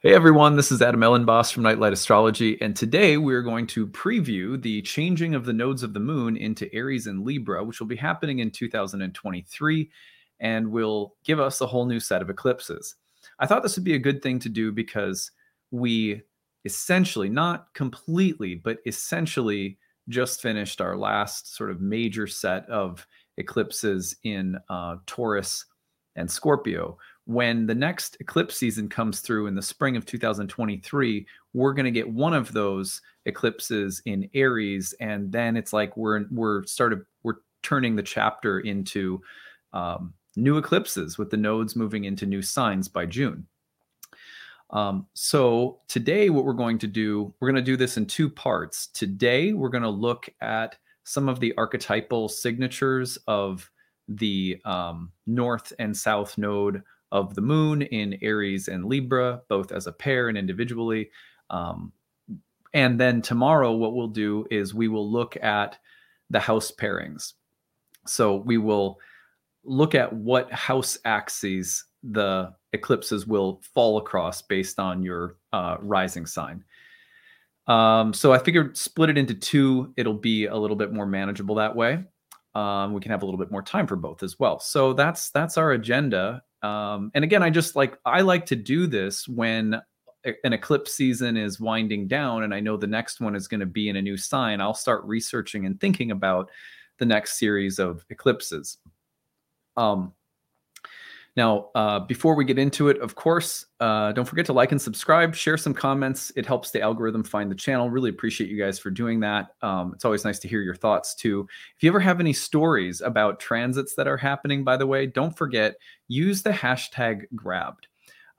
Hey everyone, this is Adam Elenbaas from Nightlight Astrology, and today we're going to preview the changing of the nodes of the moon into Aries and Libra, which will be happening in 2023 and will give us a whole new set of eclipses. I thought this would be a good thing to do because we essentially, not completely, but essentially just finished our last sort of major set of eclipses in uh, Taurus and Scorpio, when the next eclipse season comes through in the spring of 2023, we're going to get one of those eclipses in Aries, and then it's like we're we're started we're turning the chapter into um, new eclipses with the nodes moving into new signs by June. Um, so today, what we're going to do, we're going to do this in two parts. Today, we're going to look at some of the archetypal signatures of the um, north and south node of the moon in Aries and Libra, both as a pair and individually. Um, and then tomorrow, what we'll do is we will look at the house pairings. So we will look at what house axes the eclipses will fall across based on your uh, rising sign. Um, so I figured split it into two. It'll be a little bit more manageable that way. Um, we can have a little bit more time for both as well. So that's that's our agenda. Um, and again, I just like I like to do this when an eclipse season is winding down and I know the next one is going to be in a new sign. I'll start researching and thinking about the next series of eclipses. Um, now, uh, before we get into it, of course, uh, don't forget to like and subscribe, share some comments. It helps the algorithm find the channel. Really appreciate you guys for doing that. Um, it's always nice to hear your thoughts too. If you ever have any stories about transits that are happening, by the way, don't forget, use the hashtag grabbed.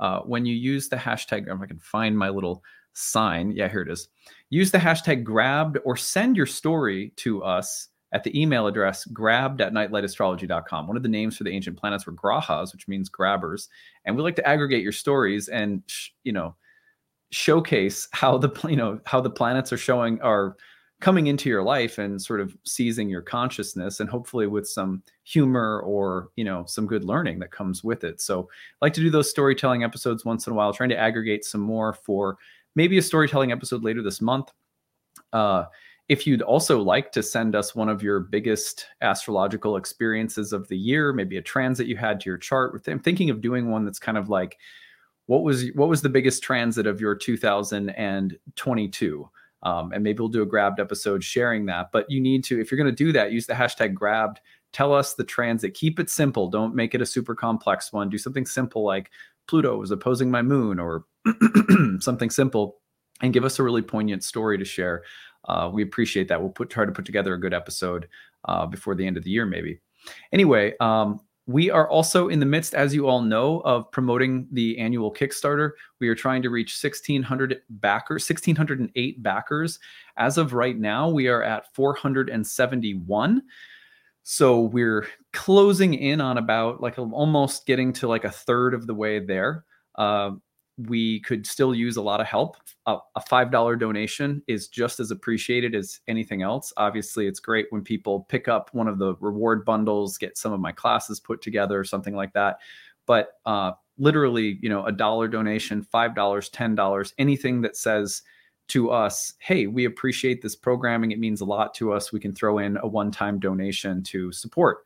Uh, when you use the hashtag, if I can find my little sign. Yeah, here it is. Use the hashtag grabbed or send your story to us at the email address grabbed at nightlightastrology.com. One of the names for the ancient planets were grahas, which means grabbers. And we like to aggregate your stories and, sh- you know, showcase how the, you know, how the planets are showing, are coming into your life and sort of seizing your consciousness and hopefully with some humor or, you know, some good learning that comes with it. So I like to do those storytelling episodes once in a while, trying to aggregate some more for maybe a storytelling episode later this month. Uh, if you'd also like to send us one of your biggest astrological experiences of the year, maybe a transit you had to your chart, I'm thinking of doing one that's kind of like, what was what was the biggest transit of your 2022? Um, and maybe we'll do a grabbed episode sharing that. But you need to, if you're going to do that, use the hashtag grabbed. Tell us the transit. Keep it simple. Don't make it a super complex one. Do something simple like Pluto was opposing my moon or something simple and give us a really poignant story to share uh, we appreciate that. We'll put try to put together a good episode uh, before the end of the year, maybe. Anyway, um, we are also in the midst, as you all know, of promoting the annual Kickstarter. We are trying to reach 1,600 backers, 1,608 backers. As of right now, we are at 471. So we're closing in on about like almost getting to like a third of the way there. Uh, we could still use a lot of help. a $5 donation is just as appreciated as anything else. Obviously, it's great when people pick up one of the reward bundles, get some of my classes put together, something like that. But uh, literally, you know, a dollar donation, $5, $10, anything that says to us, hey, we appreciate this programming. It means a lot to us. We can throw in a one time donation to support.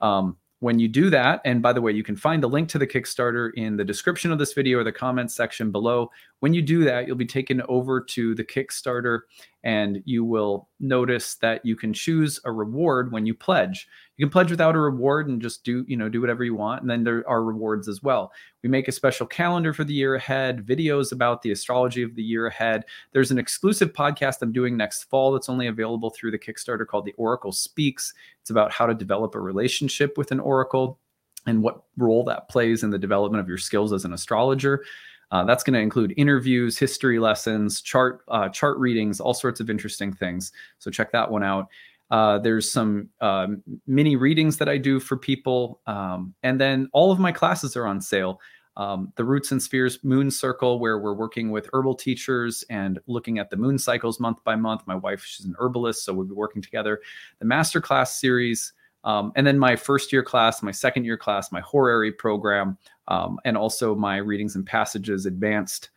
Um, when you do that, and by the way, you can find the link to the Kickstarter in the description of this video or the comments section below. When you do that, you'll be taken over to the Kickstarter and you will notice that you can choose a reward when you pledge. You can pledge without a reward and just do, you know, do whatever you want. And then there are rewards as well. We make a special calendar for the year ahead, videos about the astrology of the year ahead. There's an exclusive podcast I'm doing next fall that's only available through the Kickstarter called The Oracle Speaks. It's about how to develop a relationship with an oracle and what role that plays in the development of your skills as an astrologer. Uh, that's going to include interviews, history lessons, chart uh, chart readings, all sorts of interesting things. So check that one out. Uh, there's some uh, mini readings that I do for people, um, and then all of my classes are on sale. Um, the Roots and Spheres Moon Circle, where we're working with herbal teachers and looking at the moon cycles month by month. My wife, she's an herbalist, so we'll be working together. The Masterclass series, um, and then my first year class, my second year class, my horary program, um, and also my readings and passages advanced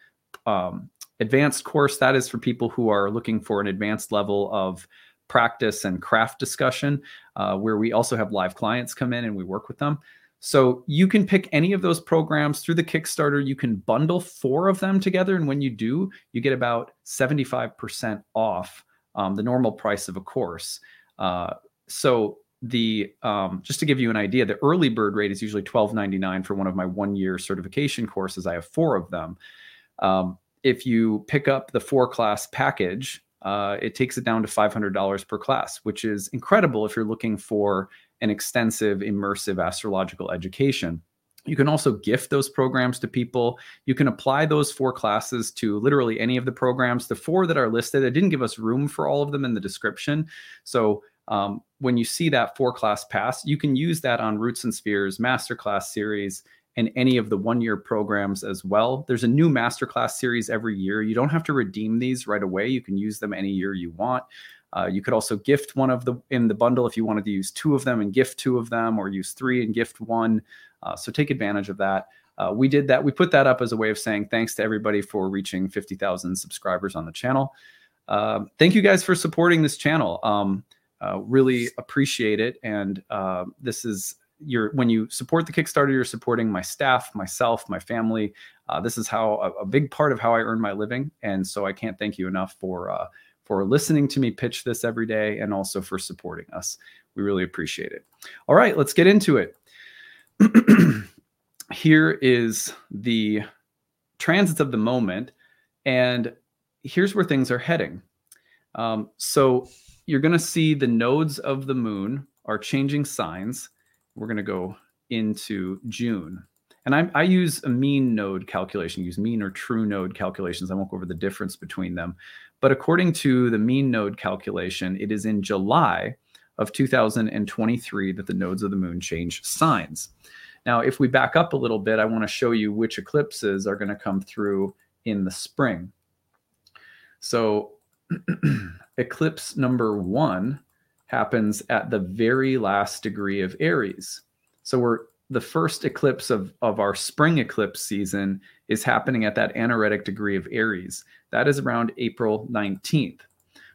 um, advanced course that is for people who are looking for an advanced level of practice and craft discussion, uh, where we also have live clients come in and we work with them. So you can pick any of those programs through the Kickstarter. You can bundle four of them together. And when you do, you get about 75% off um, the normal price of a course. Uh, so the um, just to give you an idea, the early bird rate is usually $12.99 for one of my one year certification courses. I have four of them. Um, if you pick up the four class package, uh, it takes it down to $500 per class, which is incredible if you're looking for an extensive, immersive astrological education. You can also gift those programs to people. You can apply those four classes to literally any of the programs. The four that are listed, I didn't give us room for all of them in the description. So um, when you see that four class pass, you can use that on Roots and Spheres masterclass series and any of the one year programs as well. There's a new masterclass series every year. You don't have to redeem these right away. You can use them any year you want. Uh, you could also gift one of the in the bundle if you wanted to use two of them and gift two of them, or use three and gift one. Uh, so take advantage of that. Uh, we did that. We put that up as a way of saying thanks to everybody for reaching 50,000 subscribers on the channel. Um, thank you guys for supporting this channel. Um, uh, really appreciate it. And uh, this is your when you support the Kickstarter, you're supporting my staff, myself, my family. Uh, this is how a, a, big part of how I earn my living, and so I can't thank you enough for uh, for listening to me pitch this every day and also for supporting us. We really appreciate it. All right, let's get into it. Here is the transits of the moment, and here's where things are heading. Um, so you're going to see the nodes of the moon are changing signs. We're going to go into June. And I, I, use a mean node calculation, use mean or true node calculations. I won't go over the difference between them. But according to the mean node calculation, it is in July of 2023 that the nodes of the moon change signs. Now, if we back up a little bit, I want to show you which eclipses are going to come through in the spring. So, eclipse number one happens at the very last degree of Aries. So, we're the first eclipse of, of our spring eclipse season is happening at that anaretic degree of Aries. That is around April 19th.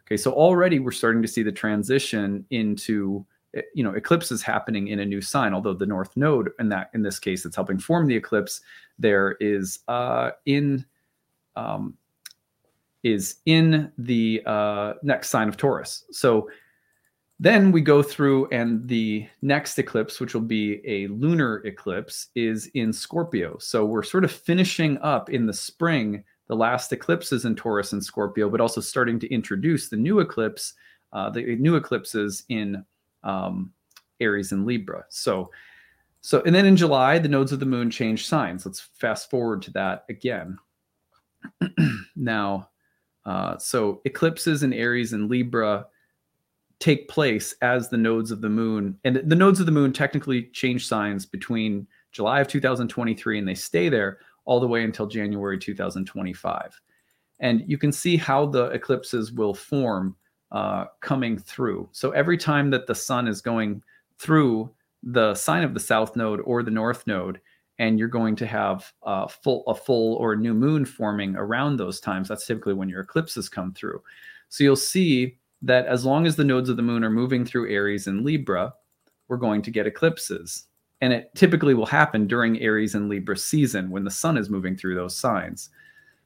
Okay, so already we're starting to see the transition into eh, you know eclipses happening in a new sign although the north node in that in this case that's helping form the eclipse there is uh in um is in the uh next sign of taurus so then we go through, and the next eclipse, which will be a lunar eclipse, is in Scorpio. So we're sort of finishing up in the spring the last eclipses in Taurus and Scorpio, but also starting to introduce the new eclipse, uh, the new eclipses in um, Aries and Libra. So, so and then in July, the nodes of the moon change signs. Let's fast forward to that again. now, uh, so eclipses in Aries and Libra take place as the nodes of the moon and the nodes of the moon technically change signs between July of 2023 and they stay there all the way until January 2025. And you can see how the eclipses will form uh, coming through. So every time that the sun is going through the sign of the south node or the north node, and you're going to have a full a full or new moon forming around those times. That's typically when your eclipses come through. So you'll see that as long as the nodes of the moon are moving through Aries and Libra, we're going to get eclipses. And it typically will happen during Aries and Libra season when the sun is moving through those signs.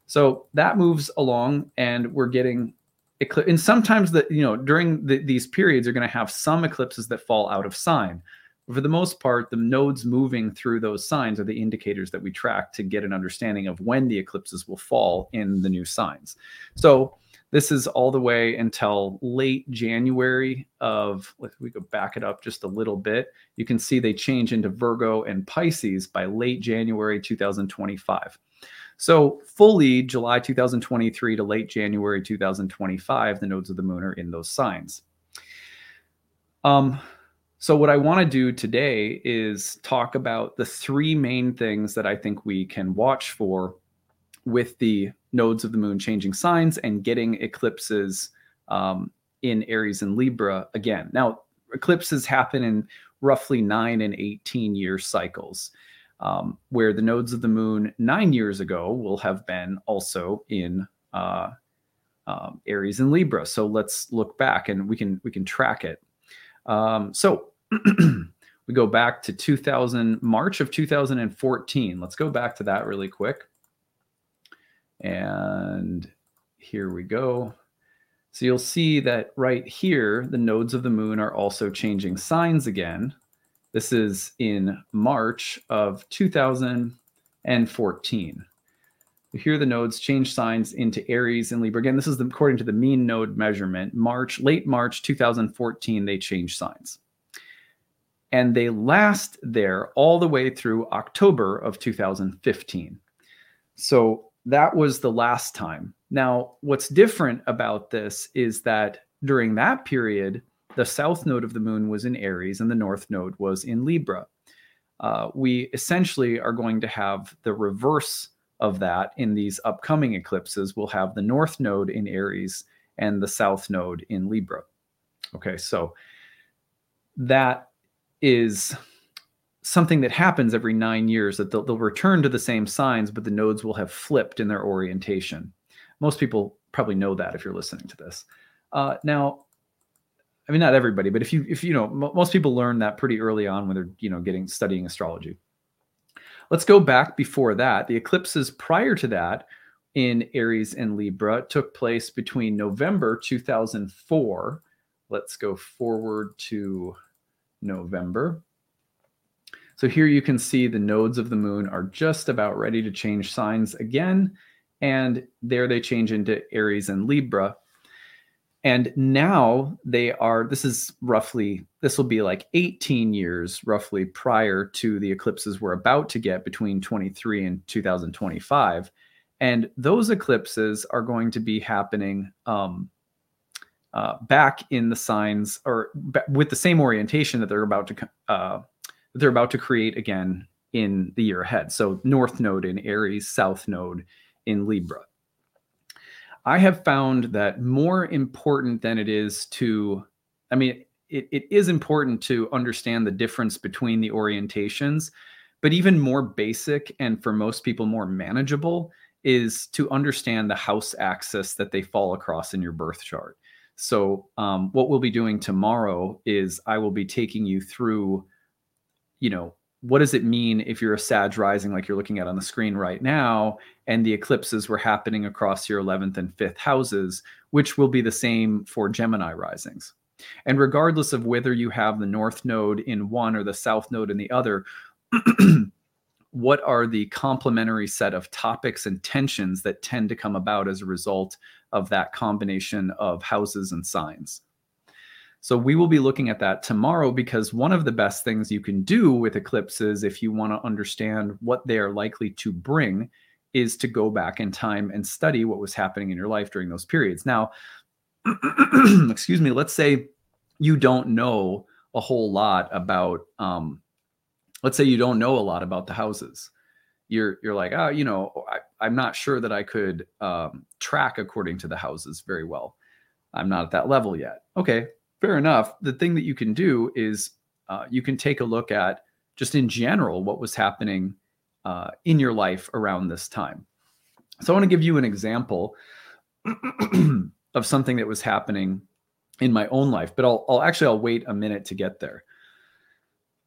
So that moves along, and we're getting eclipse. And sometimes that you know during the, these periods, you're going to have some eclipses that fall out of sign. But for the most part, the nodes moving through those signs are the indicators that we track to get an understanding of when the eclipses will fall in the new signs. So this is all the way until late January of, let we go back it up just a little bit. You can see they change into Virgo and Pisces by late January 2025. So, fully July 2023 to late January 2025, the nodes of the moon are in those signs. Um, so, what I want to do today is talk about the three main things that I think we can watch for with the nodes of the moon changing signs and getting eclipses um, in Aries and Libra again. Now, eclipses happen in roughly nine and 18 year cycles. um, where the nodes of the moon nine years ago will have been also in uh, um, Aries and Libra. So let's look back and we can we can track it. Um, so we go back to 2000 March of 2014. Let's go back to that really quick. And here we go. So you'll see that right here, the nodes of the moon are also changing signs again. This is in March of 2014. Here the nodes change signs into Aries and Libra. Again, this is the, according to the mean node measurement. March, late March 2014, they change signs. And they last there all the way through October of 2015. So that was the last time. Now, what's different about this is that during that period, the south node of the moon was in Aries and the north node was in Libra. Uh, we essentially are going to have the reverse of that in these upcoming eclipses. We'll have the north node in Aries and the south node in Libra. Okay, so that is something that happens every nine years that they'll, they'll, return to the same signs, but the nodes will have flipped in their orientation. Most people probably know that if you're listening to this. Uh, now, I mean, not everybody, but if you, if you know, m- most people learn that pretty early on when they're, you know, getting studying astrology. Let's go back before that. The eclipses prior to that in Aries and Libra took place between November 2004. Let's go forward to November. So here you can see the nodes of the moon are just about ready to change signs again. And there they change into Aries and Libra. And now they are, this is roughly, this will be like 18 years roughly prior to the eclipses we're about to get between 23 and 2025. And those eclipses are going to be happening um, uh, back in the signs or b- with the same orientation that they're about to uh, they're about to create again in the year ahead. So north node in Aries, south node in Libra. I have found that more important than it is to, I mean, it, it is important to understand the difference between the orientations, but even more basic and for most people more manageable is to understand the house axis that they fall across in your birth chart. So, um, what we'll be doing tomorrow is I will be taking you through, you know, what does it mean if you're a Sag rising like you're looking at on the screen right now, and the eclipses were happening across your 11th and 5th houses, which will be the same for Gemini risings. And regardless of whether you have the North Node in one or the South Node in the other, what are the complementary set of topics and tensions that tend to come about as a result of that combination of houses and signs? So we will be looking at that tomorrow because one of the best things you can do with eclipses, if you want to understand what they are likely to bring, is to go back in time and study what was happening in your life during those periods. Now, excuse me, let's say you don't know a whole lot about, um, let's say you don't know a lot about the houses. You're you're like, oh, you know, I, I'm not sure that I could um, track according to the houses very well. I'm not at that level yet. Okay, fair enough. The thing that you can do is uh, you can take a look at just in general what was happening uh, in your life around this time. So I want to give you an example of something that was happening in my own life, but I'll, I'll actually I'll wait a minute to get there.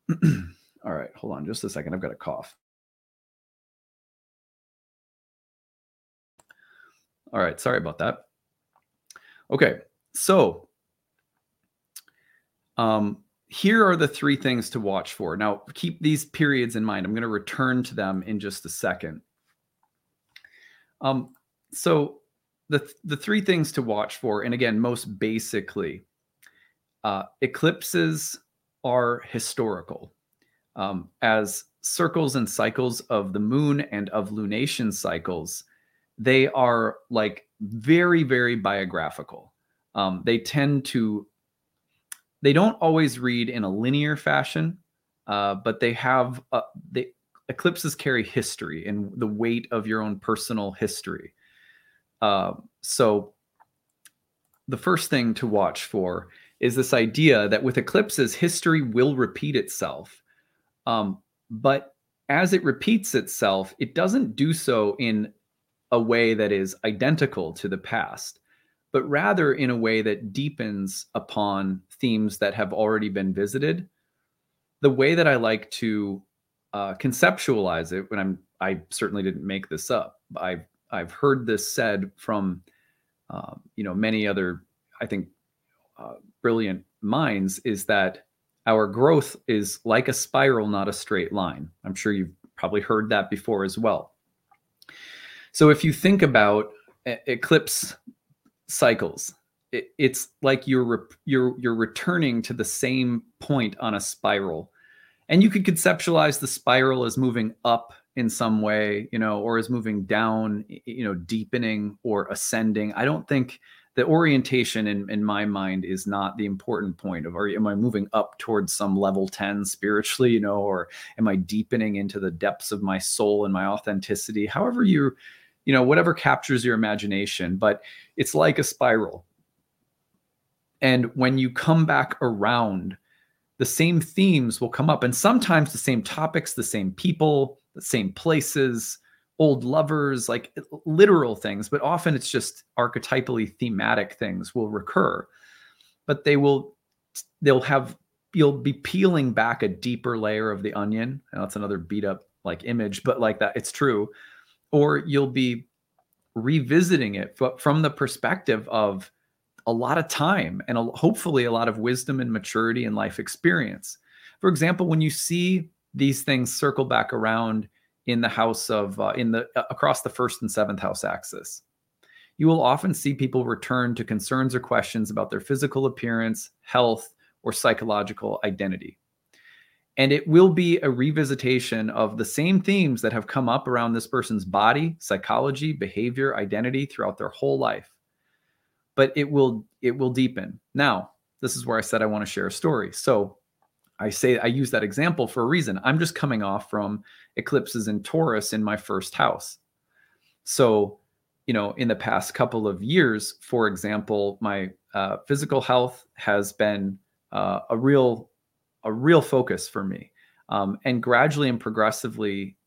All right, hold on just a second. I've got a cough. All right, sorry about that. Okay, so um, here are the three things to watch for. Now, keep these periods in mind. I'm going to return to them in just a second. Um, so the the three things to watch for, and again, most basically, uh, eclipses are historical, um, as circles and cycles of the moon and of lunation cycles. They are like very, very biographical. Um, they tend to they don't always read in a linear fashion, uh, but they have uh, the eclipses carry history and the weight of your own personal history. Uh, so the first thing to watch for is this idea that with eclipses, history will repeat itself. Um, but as it repeats itself, it doesn't do so in a way that is identical to the past, but rather in a way that deepens upon themes that have already been visited. The way that I like to uh, conceptualize it, when I'm, I certainly didn't make this up. I've I've heard this said from, uh, you know, many other, I think, uh, brilliant minds, is that our growth is like a spiral, not a straight line. I'm sure you've probably heard that before as well. So if you think about eclipse cycles, it, it's like you're re- you're you're returning to the same point on a spiral, and you could conceptualize the spiral as moving up in some way, you know, or as moving down, you know, deepening or ascending. I don't think the orientation in, in my mind is not the important point of are am I moving up towards some level 10 spiritually, you know, or am I deepening into the depths of my soul and my authenticity? However you you know, whatever captures your imagination, but it's like a spiral. And when you come back around, the same themes will come up, and sometimes the same topics, the same people, the same places, old lovers, like uh, literal things, but often it's just archetypally thematic things will recur. But they will, they'll have, you'll be peeling back a deeper layer of the onion. And that's another beat up like image, but like that, it's true or you'll be revisiting it from the perspective of a lot of time and hopefully a lot of wisdom and maturity and life experience. For example, when you see these things circle back around in the house of uh, in the uh, across the first and seventh house axis, you will often see people return to concerns or questions about their physical appearance, health, or psychological identity. And it will be a revisitation of the same themes that have come up around this person's body, psychology, behavior, identity throughout their whole life. But it will it will deepen. Now, this is where I said I want to share a story. So I say I use that example for a reason. I'm just coming off from eclipses in Taurus in my first house. So, you know, in the past couple of years, for example, my uh, physical health has been uh, a real a real focus for me. Um, and gradually and progressively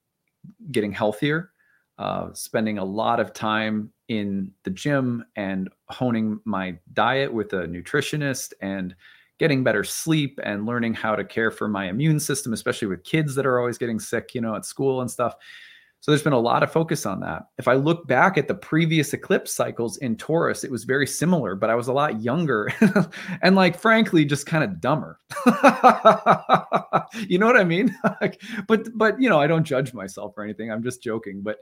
getting healthier, uh, spending a lot of time in the gym and honing my diet with a nutritionist and getting better sleep and learning how to care for my immune system, especially with kids that are always getting sick, you know, at school and stuff. So there's been a lot of focus on that. If I look back at the previous eclipse cycles in Taurus, it was very similar, but I was a lot younger and like frankly just kind of dumber. you know what I mean? but but you know, I don't judge myself or anything. I'm just joking, but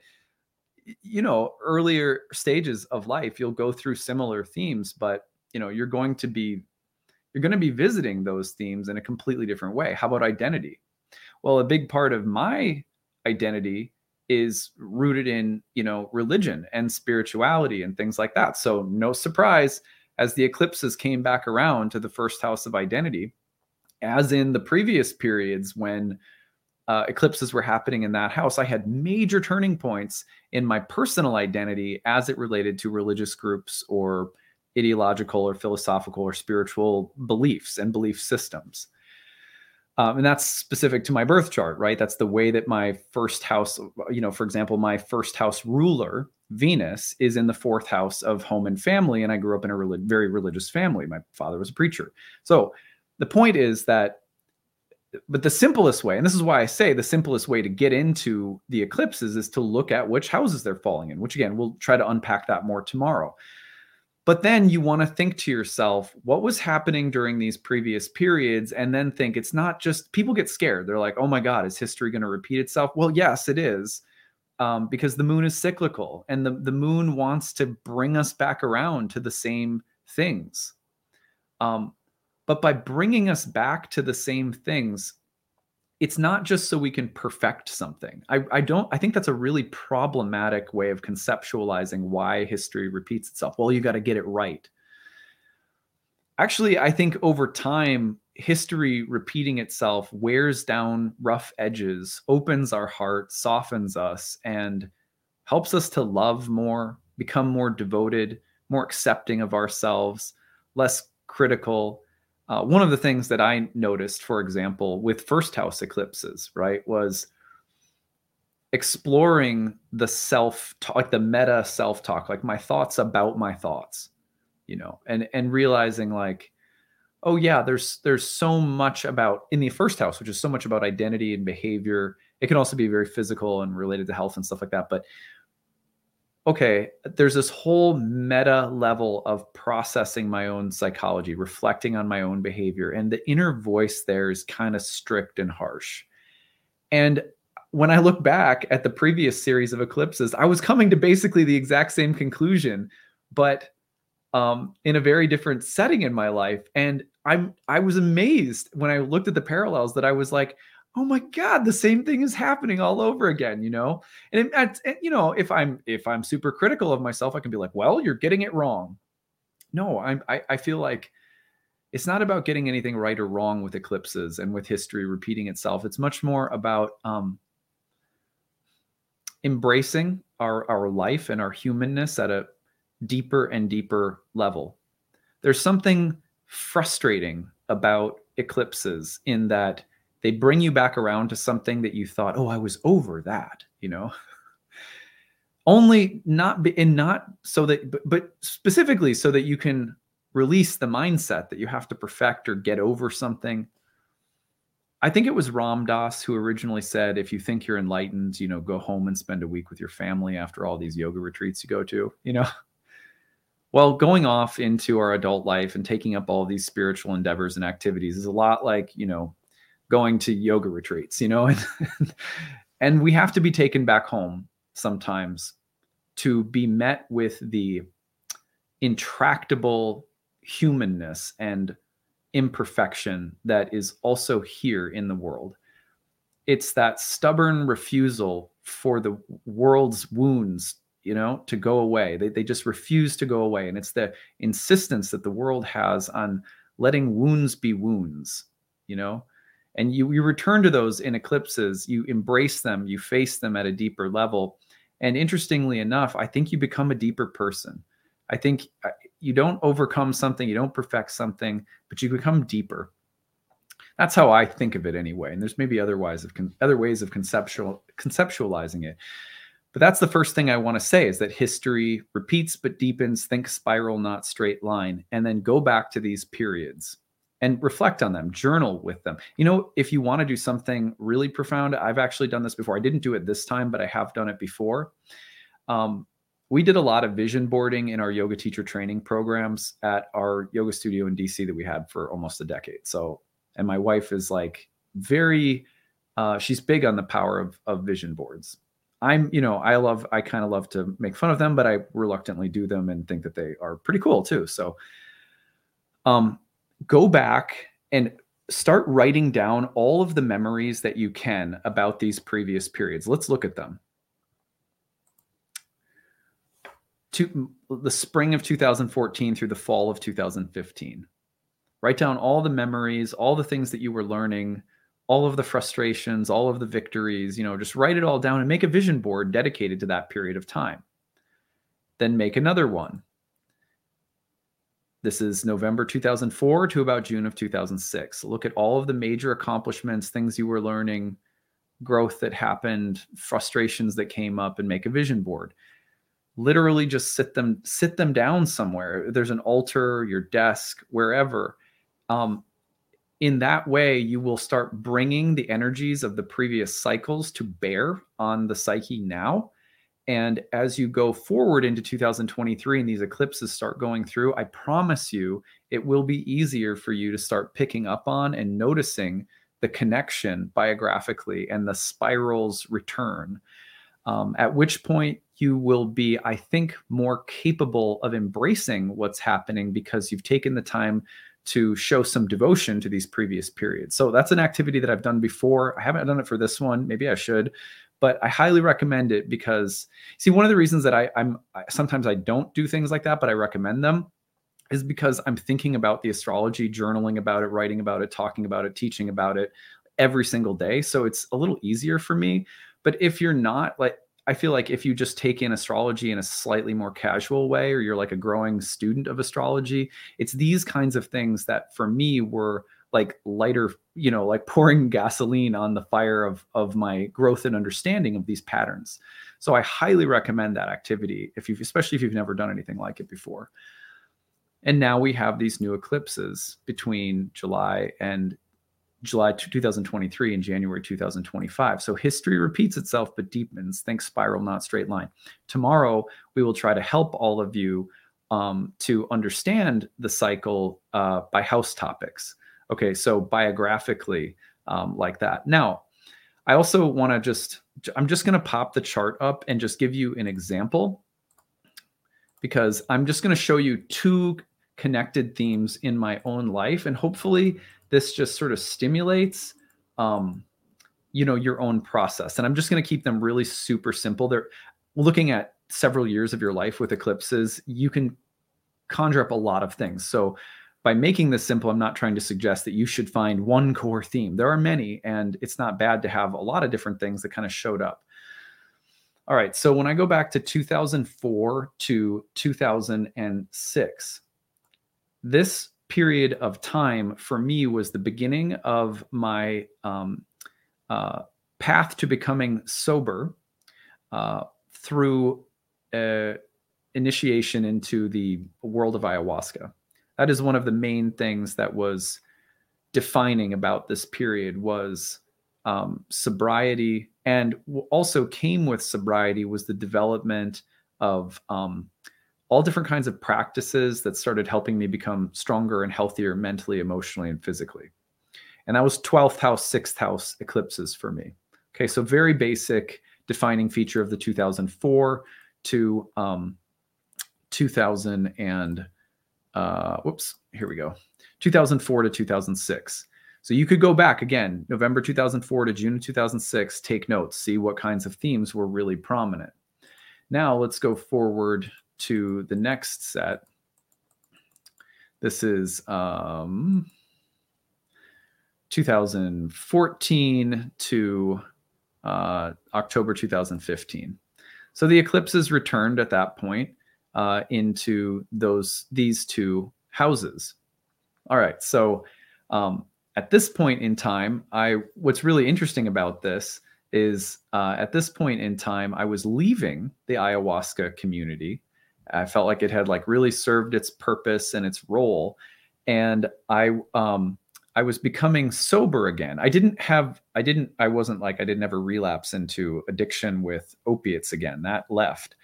you know, earlier stages of life you'll go through similar themes, but you know, you're going to be you're going to be visiting those themes in a completely different way. How about identity? Well, a big part of my identity is rooted in you know religion and spirituality and things like that. So no surprise as the eclipses came back around to the first house of identity as in the previous periods when uh, eclipses were happening in that house i had major turning points in my personal identity as it related to religious groups or ideological or philosophical or spiritual beliefs and belief systems um, and that's specific to my birth chart, right? That's the way that my first house, you know, for example, my first house ruler, Venus, is in the fourth house of home and family. And I grew up in a relig- very religious family. My father was a preacher. So the point is that, but the simplest way, and this is why I say the simplest way to get into the eclipses is to look at which houses they're falling in, which again, we'll try to unpack that more tomorrow. But then you want to think to yourself, what was happening during these previous periods? And then think it's not just people get scared. They're like, oh my God, is history going to repeat itself? Well, yes, it is. Um, because the moon is cyclical and the, the moon wants to bring us back around to the same things. Um, but by bringing us back to the same things, it's not just so we can perfect something. I, I don't I think that's a really problematic way of conceptualizing why history repeats itself. Well, you got to get it right. Actually, I think over time, history repeating itself wears down rough edges, opens our heart, softens us, and helps us to love more, become more devoted, more accepting of ourselves, less critical, uh, one of the things that I noticed, for example, with first house eclipses, right, was exploring the self like the meta self talk, like my thoughts about my thoughts, you know, and and realizing like, oh yeah, there's there's so much about in the first house, which is so much about identity and behavior. It can also be very physical and related to health and stuff like that. But okay, there's this whole meta level of processing my own psychology, reflecting on my own behavior, and the inner voice there is kind of strict and harsh. And when I look back at the previous series of eclipses, I was coming to basically the exact same conclusion, but um, in a very different setting in my life. And I'm I was amazed when I looked at the parallels that I was like, oh my god, the same thing is happening all over again, you know. And, it, and you know, if I'm if I'm super critical of myself, I can be like, well, you're getting it wrong. No, I'm I, I feel like it's not about getting anything right or wrong with eclipses and with history repeating itself. It's much more about um, embracing our our life and our humanness at a deeper and deeper level. There's something frustrating about eclipses in that they bring you back around to something that you thought, "Oh, I was over that," you know. Only not and not so that but, but specifically so that you can release the mindset that you have to perfect or get over something I think it was Ram Dass who originally said, if you think you're enlightened, you know, go home and spend a week with your family after all these yoga retreats you go to, you know. Well, going off into our adult life and taking up all these spiritual endeavors and activities is a lot like, you know, going to yoga retreats, you know, and, and we have to be taken back home sometimes to be met with the intractable humanness and imperfection that is also here in the world. It's that stubborn refusal for the world's wounds, you know, to go away. They, they just refuse to go away. And it's the insistence that the world has on letting wounds be wounds, you know. And you, you return to those in eclipses, you embrace them, you face them at a deeper level. And interestingly enough, I think you become a deeper person. I think uh, you don't overcome something, you don't perfect something, but you become deeper. That's how I think of it anyway. And there's maybe other ways of con- other ways of conceptual conceptualizing it. But that's the first thing I want to say is that history repeats but deepens, think spiral, not straight line, and then go back to these periods and reflect on them, journal with them. You know, if you want to do something really profound, I've actually done this before. I didn't do it this time, but I have done it before. Um, we did a lot of vision boarding in our yoga teacher training programs at our yoga studio in DC that we had for almost a decade. So, and my wife is like very, uh, she's big on the power of, of vision boards. I'm, you know, I love, I kind of love to make fun of them, but I reluctantly do them and think that they are pretty cool too. So, um, go back and start writing down all of the memories that you can about these previous periods. Let's look at them. to the spring of 2014 through the fall of 2015. Write down all the memories, all the things that you were learning, all of the frustrations, all of the victories, you know, just write it all down and make a vision board dedicated to that period of time. Then make another one. This is November 2004 to about June of 2006. Look at all of the major accomplishments, things you were learning, growth that happened, frustrations that came up, and make a vision board. Literally just sit them sit them down somewhere. There's an altar your desk wherever. Um, in that way you will start bringing the energies of the previous cycles to bear on the psyche now and as you go forward into 2023 and these eclipses start going through i promise you it will be easier for you to start picking up on and noticing the connection biographically and the spirals return um, at which point you will be, I think, more capable of embracing what's happening because you've taken the time to show some devotion to these previous periods. So that's an activity that I've done before. I haven't done it for this one. Maybe I should, but I highly recommend it because see, one of the reasons that I, I'm I, sometimes I don't do things like that, but I recommend them is because I'm thinking about the astrology, journaling about it, writing about it, talking about it, teaching about it every single day. So it's a little easier for me. But if you're not like I feel like if you just take in astrology in a slightly more casual way, or you're like a growing student of astrology, it's these kinds of things that for me were like lighter, you know, like pouring gasoline on the fire of of my growth and understanding of these patterns. So I highly recommend that activity if you especially if you've never done anything like it before. And now we have these new eclipses between July and July 2023 and January 2025. So history repeats itself but deepens. Think spiral, not straight line. Tomorrow, we will try to help all of you um, to understand the cycle uh, by house topics. Okay, so biographically, um, like that. Now, I also want to just, I'm just going to pop the chart up and just give you an example because I'm just going to show you two connected themes in my own life. And hopefully, this just sort of stimulates um, you know your own process and i'm just going to keep them really super simple they're looking at several years of your life with eclipses you can conjure up a lot of things so by making this simple i'm not trying to suggest that you should find one core theme there are many and it's not bad to have a lot of different things that kind of showed up all right so when i go back to 2004 to 2006 this period of time for me was the beginning of my um, uh, path to becoming sober uh, through uh, initiation into the world of ayahuasca. That is one of the main things that was defining about this period was um, sobriety, and also came with sobriety was the development of um, all different kinds of practices that started helping me become stronger and healthier mentally, emotionally, and physically. And that was 12th house, 6th house eclipses for me. Okay, so very basic defining feature of the 2004 to um, 2000 and uh, whoops, here we go, 2004 to 2006. So you could go back again, November 2004 to June 2006, take notes, see what kinds of themes were really prominent. Now let's go forward to the next set. This is um, 2014 to uh, October 2015. So the eclipses returned at that point uh, into those these two houses. All right, so um, at this point in time, I what's really interesting about this is uh, at this point in time, I was leaving the ayahuasca community I felt like it had like really served its purpose and its role. And I um I was becoming sober again. I didn't have I didn't I wasn't like I didn't ever relapse into addiction with opiates again. That left.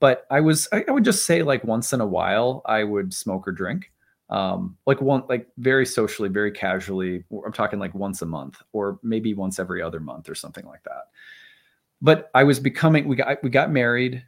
But I was I, I would just say like once in a while I would smoke or drink. Um, like one like very socially, very casually. I'm talking like once a month or maybe once every other month or something like that. But I was becoming we got we got married.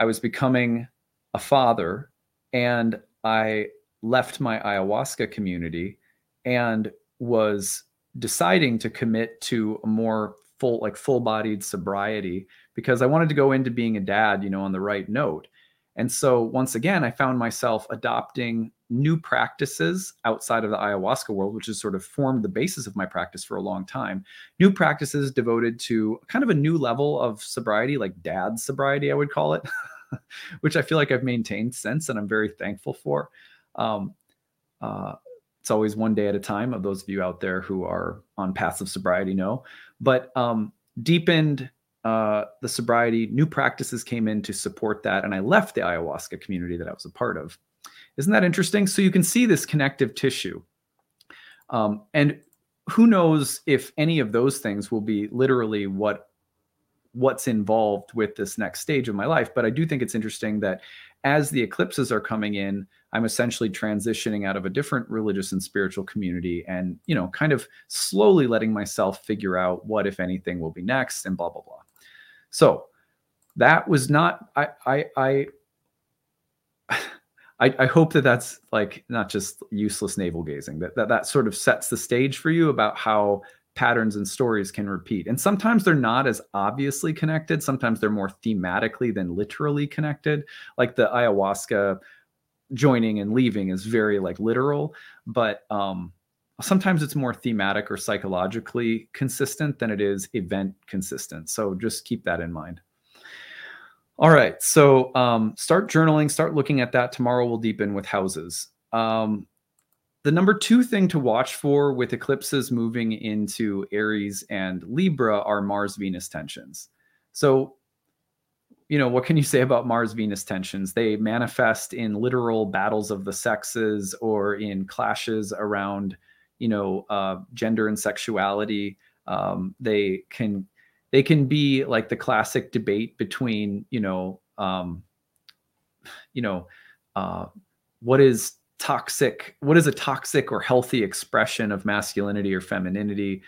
I was becoming a father and I left my ayahuasca community and was deciding to commit to a more full like full-bodied sobriety because I wanted to go into being a dad, you know, on the right note. And so once again, I found myself adopting new practices outside of the ayahuasca world, which has sort of formed the basis of my practice for a long time. New practices devoted to kind of a new level of sobriety, like dad sobriety, I would call it. which I feel like I've maintained since, and I'm very thankful for. Um, uh, it's always one day at a time. Of those of you out there who are on paths of sobriety, know, but um, deepened uh, the sobriety. New practices came in to support that, and I left the ayahuasca community that I was a part of. Isn't that interesting? So you can see this connective tissue, um, and who knows if any of those things will be literally what what's involved with this next stage of my life. But I do think it's interesting that as the eclipses are coming in, I'm essentially transitioning out of a different religious and spiritual community and, you know, kind of slowly letting myself figure out what, if anything, will be next and blah, blah, blah. So that was not, I, I, I, I, hope that that's like not just useless navel gazing that, that that sort of sets the stage for you about how patterns and stories can repeat. And sometimes they're not as obviously connected. Sometimes they're more thematically than literally connected. Like the ayahuasca joining and leaving is very like literal, but um, sometimes it's more thematic or psychologically consistent than it is event consistent. So just keep that in mind. All right. So um, start journaling, start looking at that. Tomorrow we'll deepen with houses. Um, the number two thing to watch for with eclipses moving into Aries and Libra are Mars Venus tensions. So, you know, what can you say about Mars Venus tensions? They manifest in literal battles of the sexes or in clashes around, you know, uh, gender and sexuality. Um, they can they can be like the classic debate between, you know, um, you know, uh, what is toxic what is a toxic or healthy expression of masculinity or femininity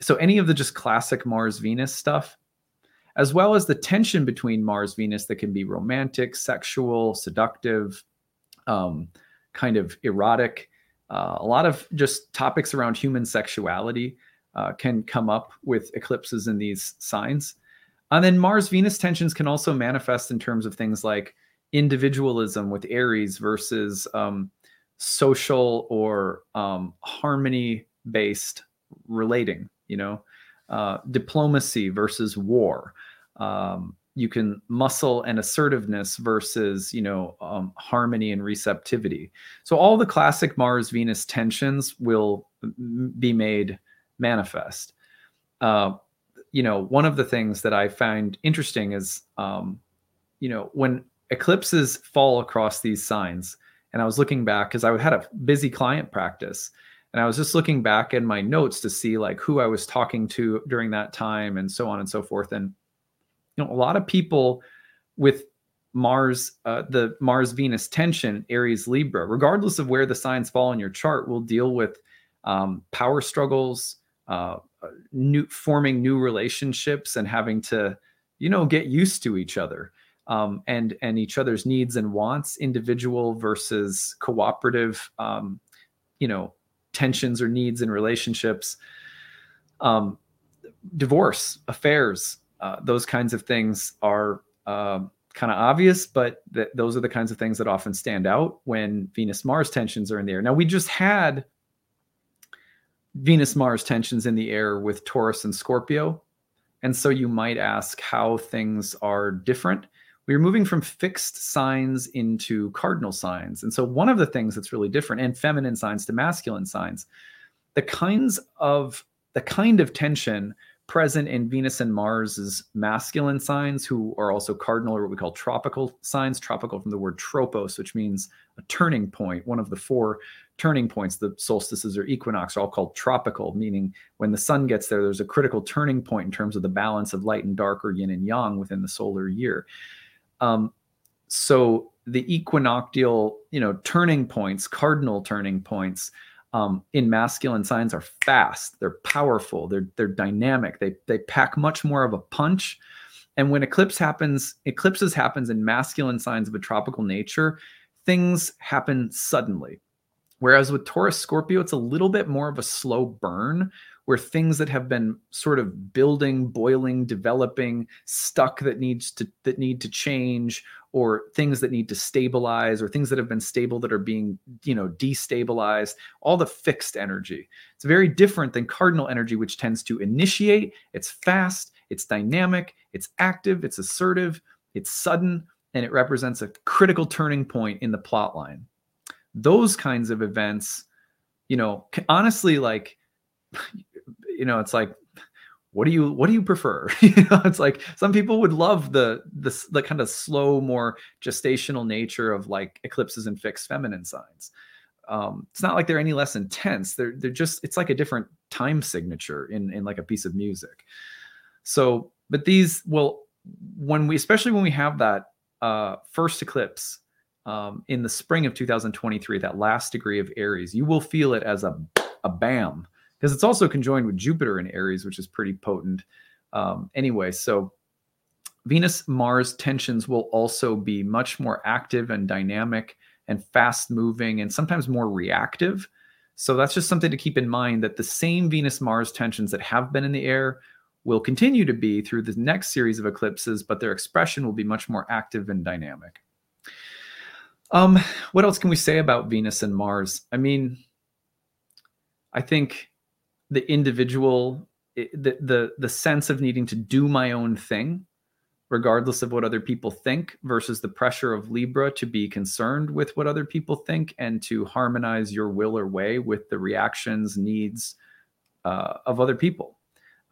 so any of the just classic mars venus stuff as well as the tension between mars venus that can be romantic sexual seductive um, kind of erotic uh, a lot of just topics around human sexuality uh, can come up with eclipses in these signs. And then mars venus tensions can also manifest in terms of things like individualism with aries versus um, social or um, harmony based relating you know? Uh, diplomacy versus war um, you can muscle and assertiveness versus you know um, harmony and receptivity so all the classic mars venus tensions will be made manifest uh, you know one of the things that i find interesting is um, you know when eclipses fall across these signs and I was looking back because I had a busy client practice. And I was just looking back in my notes to see like who I was talking to during that time and so on and so forth. And you know, a lot of people with Mars, uh, the Mars Venus tension, Aries Libra, regardless of where the signs fall in your chart, will deal with um, power struggles, uh, uh new forming new relationships, and having to, you know, get used to each other um, and and each other's needs and wants, individual versus cooperative, um, you know, tensions or needs in relationships, um, divorce, affairs, uh, those kinds of things are uh, um, kind of obvious, but th- those are the kinds of things that often stand out when Venus Mars tensions are in the air. Now we just had Venus Mars tensions in the air with Taurus and Scorpio. And so you might ask how things are different we are moving from fixed signs into cardinal signs. And so one of the things that's really different and feminine signs to masculine signs, the kinds of the kind of tension present in Venus and Mars's masculine signs, who are also cardinal or what we call tropical signs, tropical from the word tropos, which means a turning point, one of the four turning points, the solstices or equinox are all called tropical, meaning when the sun gets there, there's a critical turning point in terms of the balance of light and dark or yin and yang within the solar year. Um, so the equinoctial, you know, turning points, cardinal turning points um, in masculine signs are fast. They're powerful. They're they're dynamic. They they pack much more of a punch. And when eclipse happens, eclipses happens in masculine signs of a tropical nature, things happen suddenly. Whereas with Taurus Scorpio, it's a little bit more of a slow burn where things that have been sort of building, boiling, developing, stuck that needs to that need to change, or things that need to stabilize, or things that have been stable that are being, you know, destabilized, all the fixed energy. It's very different than cardinal energy, which tends to initiate, it's fast, it's dynamic, it's active, it's assertive, it's sudden, and it represents a critical turning point in the plot line. Those kinds of events, you know, honestly, like you know, it's like, what do you what do you prefer? you know, it's like some people would love the the the kind of slow, more gestational nature of like eclipses and fixed feminine signs. Um, it's not like they're any less intense. They're they're just it's like a different time signature in in like a piece of music. So, but these well, when we especially when we have that uh, first eclipse um, in the spring of 2023, that last degree of Aries, you will feel it as a a bam because it's also conjoined with Jupiter in Aries, which is pretty potent. Um, anyway, so Venus Mars tensions will also be much more active and dynamic and fast moving and sometimes more reactive. So that's just something to keep in mind that the same Venus Mars tensions that have been in the air will continue to be through the next series of eclipses, but their expression will be much more active and dynamic. Um, what else can we say about Venus and Mars? I mean, I think the individual the the the sense of needing to do my own thing regardless of what other people think, versus the pressure of Libra to be concerned with what other people think and to harmonize your will or way with the reactions, needs uh, of other people.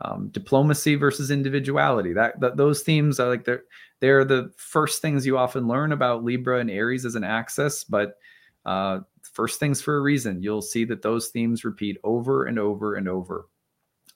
Um, diplomacy versus individuality. That, that those themes are like they're they're the first things you often learn about Libra and Aries as an axis, but uh, first things for a reason. You'll see that those themes repeat over and over and over.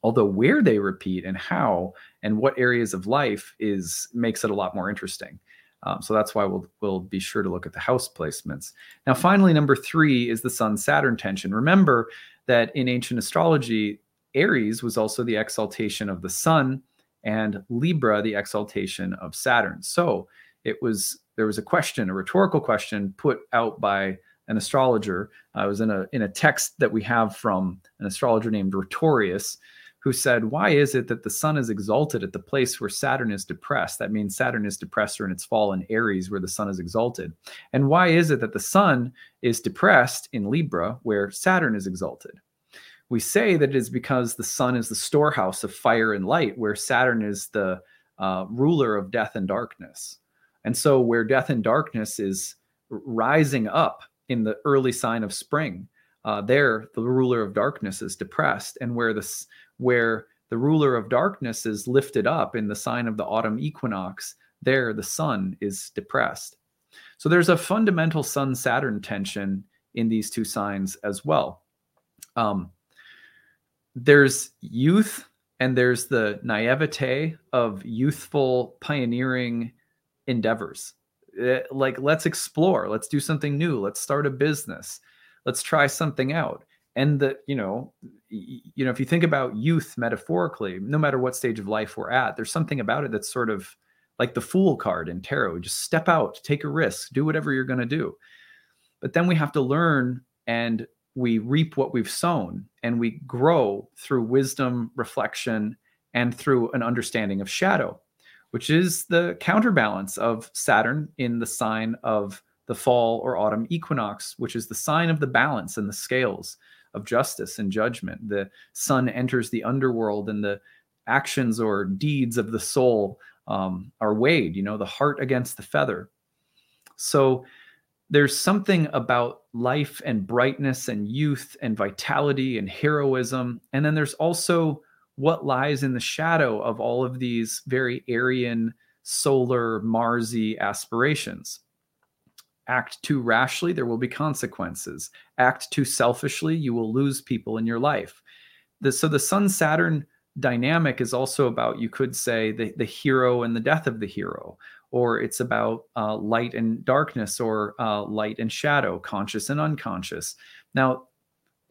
Although where they repeat and how and what areas of life is makes it a lot more interesting. Um, so that's why we'll we'll be sure to look at the house placements. Now finally number three is the sun saturn tension. Remember that in ancient astrology aries was also the exaltation of the sun and libra the exaltation of saturn. So it was there was a question a rhetorical question put out by an astrologer. I was in a in a text that we have from an astrologer named Rhetorius, who said, Why is it that the sun is exalted at the place where Saturn is depressed? That means Saturn is depressed or in its fall in Aries, where the sun is exalted. And why is it that the sun is depressed in Libra, where Saturn is exalted? We say that it is because the sun is the storehouse of fire and light, where Saturn is the uh, ruler of death and darkness. And so, where death and darkness is rising up in the early sign of spring, uh, there the ruler of darkness is depressed and where the where the ruler of darkness is lifted up in the sign of the autumn equinox, there the sun is depressed. So there's a fundamental sun Saturn tension in these two signs as well. Um, there's youth and there's the naivete of youthful pioneering endeavors. Eh, like, let's explore, let's do something new, let's start a business, let's try something out. And the you know you know if you think about youth metaphorically no matter what stage of life we're at there's something about it that's sort of like the fool card in tarot. Just step out take a risk do whatever you're going to do. But then we have to learn and we reap what we've sown and we grow through wisdom reflection and through an understanding of shadow which is the counterbalance of saturn in the sign of the fall or autumn equinox which is the sign of the balance and the scales of justice and judgment. The sun enters the underworld, and the actions or deeds of the soul um, are weighed, you know, the heart against the feather. So there's something about life and brightness and youth and vitality and heroism. And then there's also what lies in the shadow of all of these very Aryan, solar, Marsy aspirations act too rashly, there will be consequences. Act too selfishly, you will lose people in your life. The, so the Sun Saturn dynamic is also about, you could say, the, the hero and the death of the hero, or it's about uh, light and darkness, or uh, light and shadow, conscious and unconscious. Now,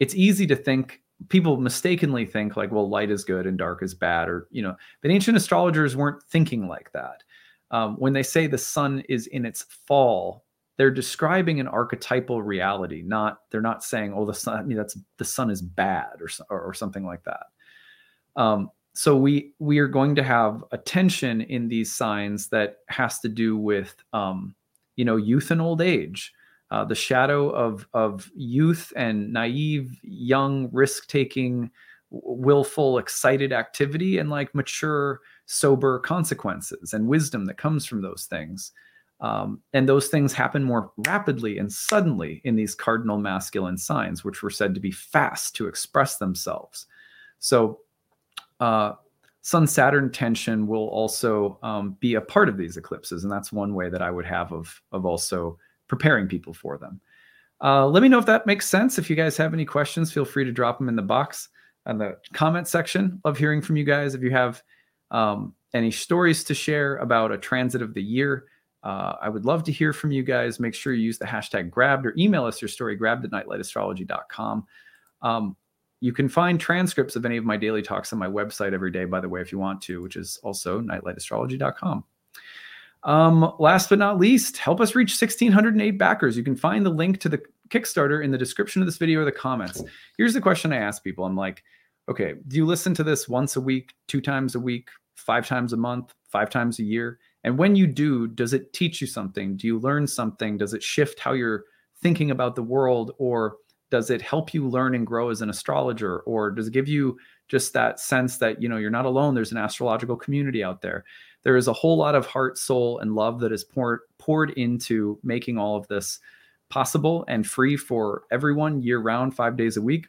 it's easy to think people mistakenly think like well light is good and dark is bad or you know but ancient astrologers weren't thinking like that. Um, when they say the sun is in its fall they're describing an archetypal reality not they're not saying oh the sun I mean, that's the sun is bad or, or, or something like that. Um, so we we are going to have a tension in these signs that has to do with um, you know youth and old age uh, the shadow of of youth and naive young risk taking willful excited activity and like mature sober consequences and wisdom that comes from those things um, and those things happen more rapidly and suddenly in these cardinal masculine signs, which were said to be fast to express themselves. So, uh, Sun Saturn tension will also um, be a part of these eclipses, and that's one way that I would have of of also preparing people for them. Uh, let me know if that makes sense. If you guys have any questions, feel free to drop them in the box in the comment section. Love hearing from you guys. If you have um, any stories to share about a transit of the year, uh, I would love to hear from you guys. Make sure you use the hashtag grabbed or email us your story, grabbed at nightlightastrology.com. Um, you can find transcripts of any of my daily talks on my website every day, by the way, if you want to, which is also nightlightastrology.com. Um, last but not least, help us reach 1,608 backers. You can find the link to the Kickstarter in the description of this video or the comments. Here's the question I ask people I'm like, okay, do you listen to this once a week, two times a week, five times a month, five times a year? And when you do, does it teach you something? Do you learn something? Does it shift how you're thinking about the world? Or does it help you learn and grow as an astrologer? Or does it give you just that sense that, you know, you're not alone? There's an astrological community out there. There is a whole lot of heart, soul, and love that is poured poured into making all of this possible and free for everyone year round, five days a week.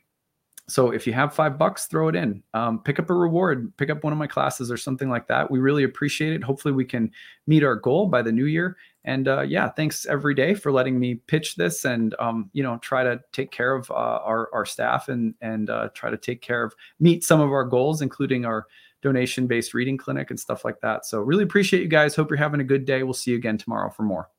So if you have five bucks, throw it in. Um, pick up a reward, pick up one of my classes or something like that. We really appreciate it. Hopefully, we can meet our goal by the new year. And uh, yeah, thanks every day for letting me pitch this and um, you know try to take care of uh, our our staff and and uh, try to take care of meet some of our goals, including our donation based reading clinic and stuff like that. So really appreciate you guys. Hope you're having a good day. We'll see you again tomorrow for more.